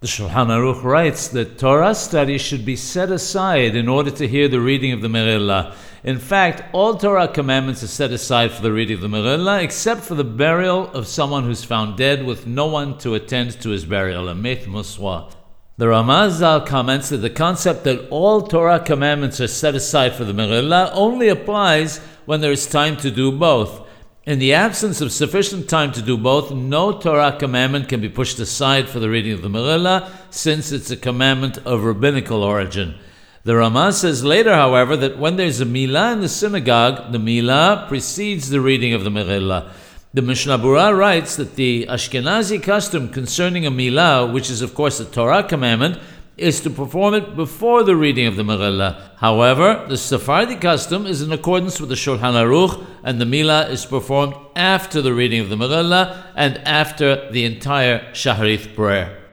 The Shulchan Aruch writes that Torah study should be set aside in order to hear the reading of the Megillah. In fact, all Torah commandments are set aside for the reading of the Megillah, except for the burial of someone who's found dead with no one to attend to his burial, a muswa. The Ramazal comments that the concept that all Torah commandments are set aside for the Megillah only applies when there is time to do both. In the absence of sufficient time to do both, no Torah commandment can be pushed aside for the reading of the Megillah, since it's a commandment of rabbinical origin. The Ramah says later, however, that when there's a milah in the synagogue, the milah precedes the reading of the Megillah. The Mishnah Berurah writes that the Ashkenazi custom concerning a milah, which is of course a Torah commandment, is to perform it before the reading of the Megillah. However, the Sephardi custom is in accordance with the Shulchan Aruch, and the Milah is performed after the reading of the Megillah and after the entire Shaharith prayer.